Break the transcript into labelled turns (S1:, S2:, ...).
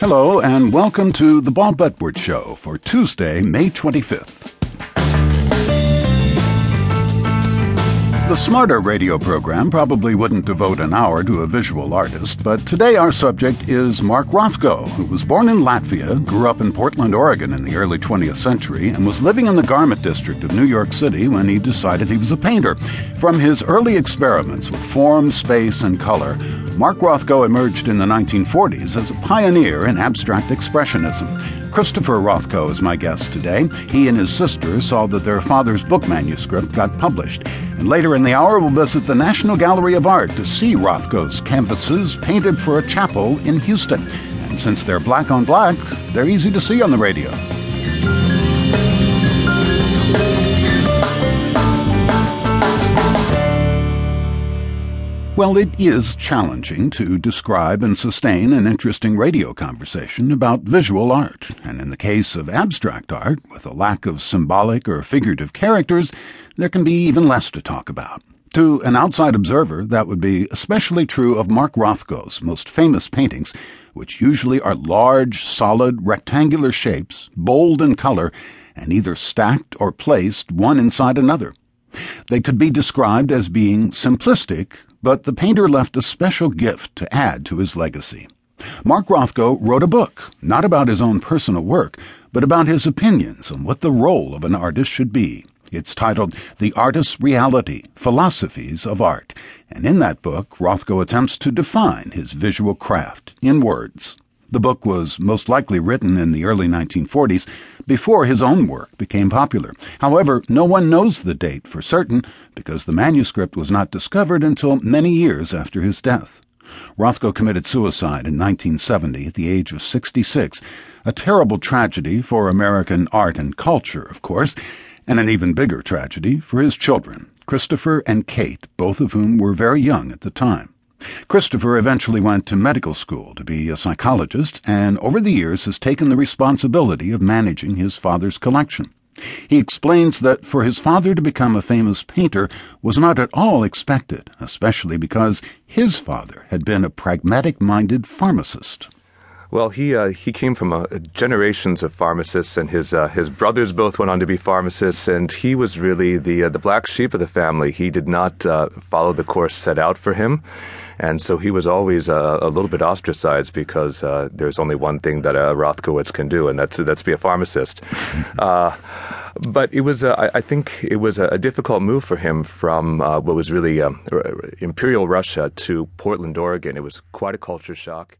S1: Hello, and welcome to the Bob Edwards Show for Tuesday, May 25th. The smarter radio program probably wouldn't devote an hour to a visual artist, but today our subject is Mark Rothko, who was born in Latvia, grew up in Portland, Oregon in the early 20th century, and was living in the Garment District of New York City when he decided he was a painter. From his early experiments with form, space, and color, Mark Rothko emerged in the 1940s as a pioneer in abstract expressionism. Christopher Rothko is my guest today. He and his sister saw that their father's book manuscript got published. And later in the hour, we'll visit the National Gallery of Art to see Rothko's canvases painted for a chapel in Houston. And since they're black on black, they're easy to see on the radio. Well, it is challenging to describe and sustain an interesting radio conversation about visual art, and in the case of abstract art, with a lack of symbolic or figurative characters, there can be even less to talk about. To an outside observer, that would be especially true of Mark Rothko's most famous paintings, which usually are large, solid, rectangular shapes, bold in color, and either stacked or placed one inside another. They could be described as being simplistic but the painter left a special gift to add to his legacy. Mark Rothko wrote a book, not about his own personal work, but about his opinions on what the role of an artist should be. It's titled The Artist's Reality Philosophies of Art, and in that book, Rothko attempts to define his visual craft in words. The book was most likely written in the early 1940s, before his own work became popular. However, no one knows the date for certain because the manuscript was not discovered until many years after his death. Rothko committed suicide in 1970 at the age of 66, a terrible tragedy for American art and culture, of course, and an even bigger tragedy for his children, Christopher and Kate, both of whom were very young at the time. Christopher eventually went to medical school to be a psychologist and over the years has taken the responsibility of managing his father's collection. He explains that for his father to become a famous painter was not at all expected, especially because his father had been a pragmatic minded pharmacist.
S2: Well, he uh, he came from uh, generations of pharmacists, and his uh, his brothers both went on to be pharmacists, and he was really the uh, the black sheep of the family. He did not uh, follow the course set out for him, and so he was always uh, a little bit ostracized because there's only one thing that a Rothkowitz can do, and that's that's be a pharmacist. but it was, uh, I think, it was a, difficult move for him from uh, what was really um, Imperial Russia to Portland, Oregon. It was quite a culture shock.